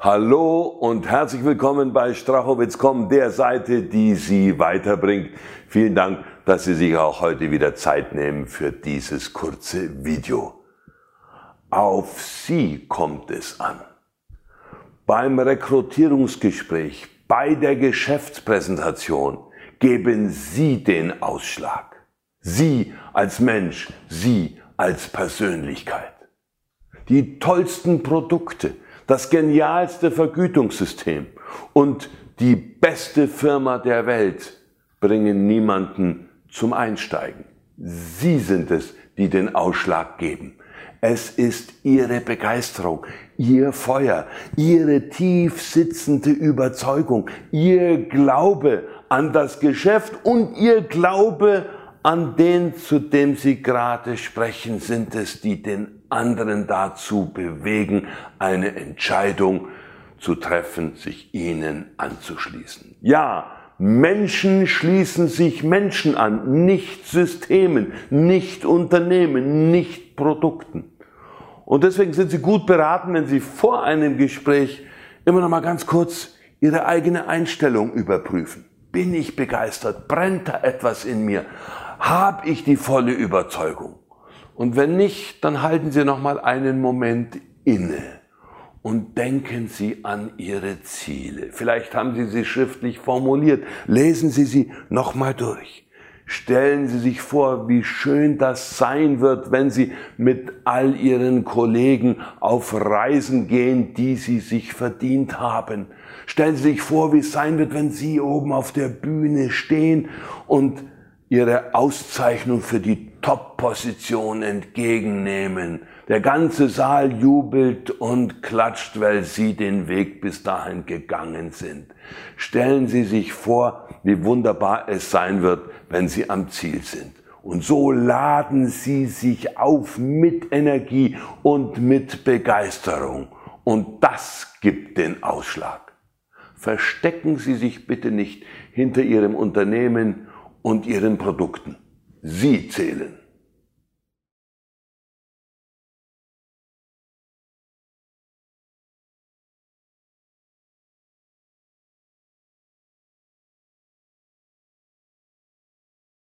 Hallo und herzlich willkommen bei Strachowitz.com, der Seite, die Sie weiterbringt. Vielen Dank, dass Sie sich auch heute wieder Zeit nehmen für dieses kurze Video. Auf Sie kommt es an. Beim Rekrutierungsgespräch, bei der Geschäftspräsentation geben Sie den Ausschlag. Sie als Mensch, Sie als Persönlichkeit. Die tollsten Produkte, das genialste Vergütungssystem und die beste Firma der Welt bringen niemanden zum Einsteigen. Sie sind es, die den Ausschlag geben. Es ist ihre Begeisterung, ihr Feuer, ihre tief sitzende Überzeugung, ihr Glaube an das Geschäft und ihr Glaube an den, zu dem Sie gerade sprechen, sind es, die den anderen dazu bewegen, eine Entscheidung zu treffen, sich Ihnen anzuschließen. Ja, Menschen schließen sich Menschen an, nicht Systemen, nicht Unternehmen, nicht Produkten. Und deswegen sind Sie gut beraten, wenn Sie vor einem Gespräch immer noch mal ganz kurz Ihre eigene Einstellung überprüfen. Bin ich begeistert? Brennt da etwas in mir? Habe ich die volle Überzeugung? Und wenn nicht, dann halten Sie noch mal einen Moment inne und denken Sie an Ihre Ziele. Vielleicht haben Sie sie schriftlich formuliert. Lesen Sie sie noch mal durch. Stellen Sie sich vor, wie schön das sein wird, wenn Sie mit all Ihren Kollegen auf Reisen gehen, die Sie sich verdient haben. Stellen Sie sich vor, wie es sein wird, wenn Sie oben auf der Bühne stehen und ihre Auszeichnung für die Top-Position entgegennehmen. Der ganze Saal jubelt und klatscht, weil Sie den Weg bis dahin gegangen sind. Stellen Sie sich vor, wie wunderbar es sein wird, wenn Sie am Ziel sind. Und so laden Sie sich auf mit Energie und mit Begeisterung. Und das gibt den Ausschlag. Verstecken Sie sich bitte nicht hinter Ihrem Unternehmen und ihren Produkten. Sie zählen.